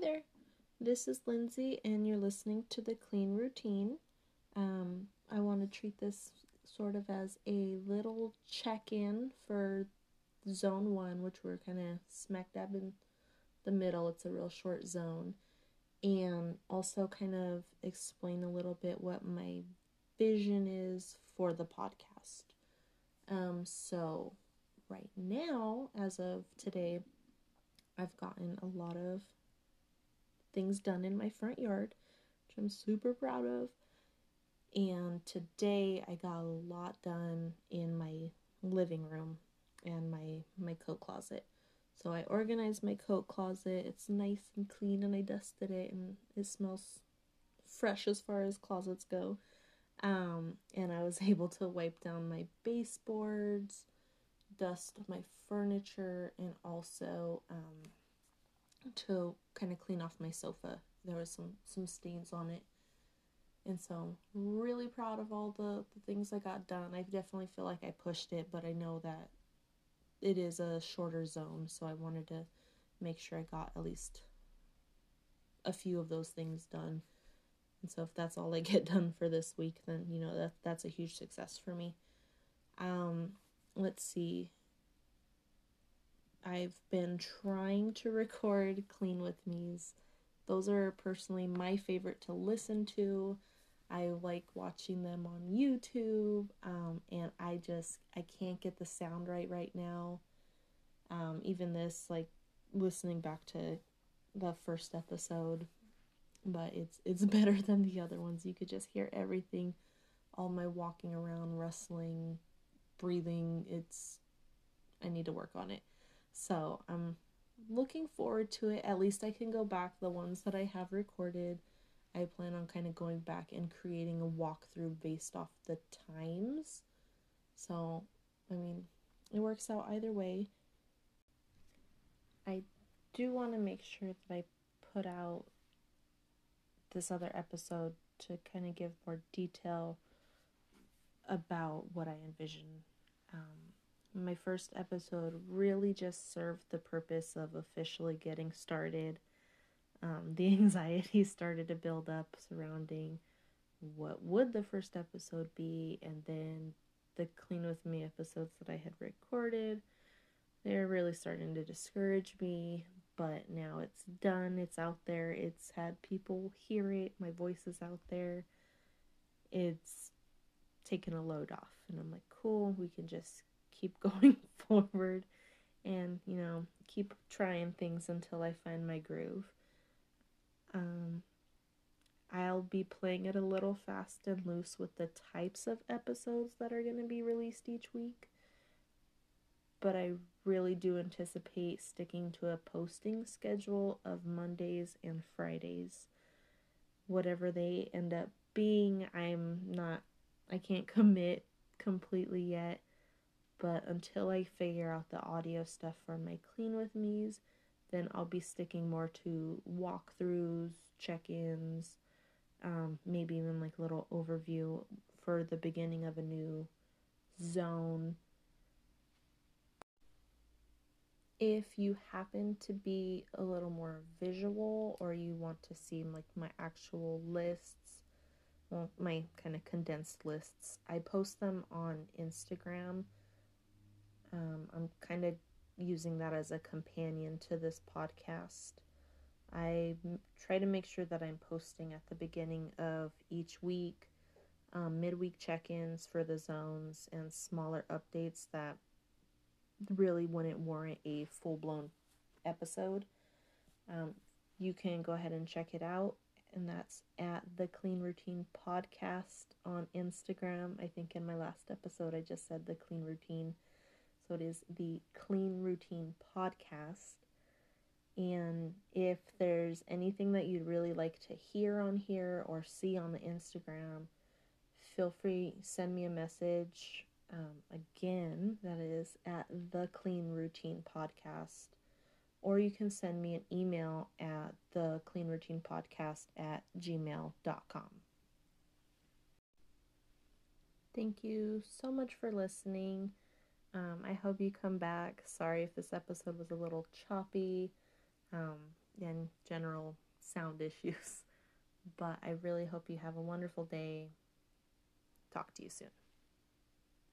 Hi there. This is Lindsay, and you're listening to the Clean Routine. Um, I want to treat this sort of as a little check in for zone one, which we're kind of smack dab in the middle. It's a real short zone. And also kind of explain a little bit what my vision is for the podcast. Um, so, right now, as of today, I've gotten a lot of things done in my front yard, which I'm super proud of. And today I got a lot done in my living room and my my coat closet. So I organized my coat closet. It's nice and clean and I dusted it and it smells fresh as far as closets go. Um, and I was able to wipe down my baseboards, dust my furniture, and also um, to kind of clean off my sofa. There was some some stains on it. And so really proud of all the, the things I got done. I definitely feel like I pushed it, but I know that it is a shorter zone, so I wanted to make sure I got at least a few of those things done. And so if that's all I get done for this week, then you know that that's a huge success for me. Um let's see. I've been trying to record Clean With Me's. Those are personally my favorite to listen to. I like watching them on YouTube, um, and I just I can't get the sound right right now. Um, even this, like listening back to the first episode, but it's it's better than the other ones. You could just hear everything, all my walking around, rustling, breathing. It's I need to work on it. So I'm looking forward to it. At least I can go back the ones that I have recorded. I plan on kind of going back and creating a walkthrough based off the times. So, I mean, it works out either way. I do want to make sure that I put out this other episode to kind of give more detail about what I envision my first episode really just served the purpose of officially getting started. Um, the anxiety started to build up surrounding what would the first episode be, and then the Clean With Me episodes that I had recorded. They're really starting to discourage me, but now it's done, it's out there, it's had people hear it, my voice is out there. It's taken a load off, and I'm like, cool, we can just keep going forward and, you know, keep trying things until I find my groove. Um, I'll be playing it a little fast and loose with the types of episodes that are going to be released each week. But I really do anticipate sticking to a posting schedule of Mondays and Fridays. Whatever they end up being, I'm not, I can't commit completely yet. But until I figure out the audio stuff for my Clean With Me's, then I'll be sticking more to walkthroughs, check ins, um, maybe even like a little overview for the beginning of a new zone. If you happen to be a little more visual or you want to see like my actual lists, well, my kind of condensed lists, I post them on Instagram um, I'm kind of using that as a companion to this podcast. I try to make sure that I'm posting at the beginning of each week, um, midweek check ins for the zones, and smaller updates that really wouldn't warrant a full blown episode. Um, you can go ahead and check it out, and that's at the Clean Routine Podcast on Instagram. I think in my last episode, I just said the Clean Routine so it is the Clean Routine Podcast. And if there's anything that you'd really like to hear on here or see on the Instagram, feel free send me a message. Um, again, that is at the Clean Routine Podcast, or you can send me an email at the Clean Routine Podcast at gmail.com. Thank you so much for listening. Um, I hope you come back. Sorry if this episode was a little choppy. Um, and general sound issues. But I really hope you have a wonderful day. Talk to you soon.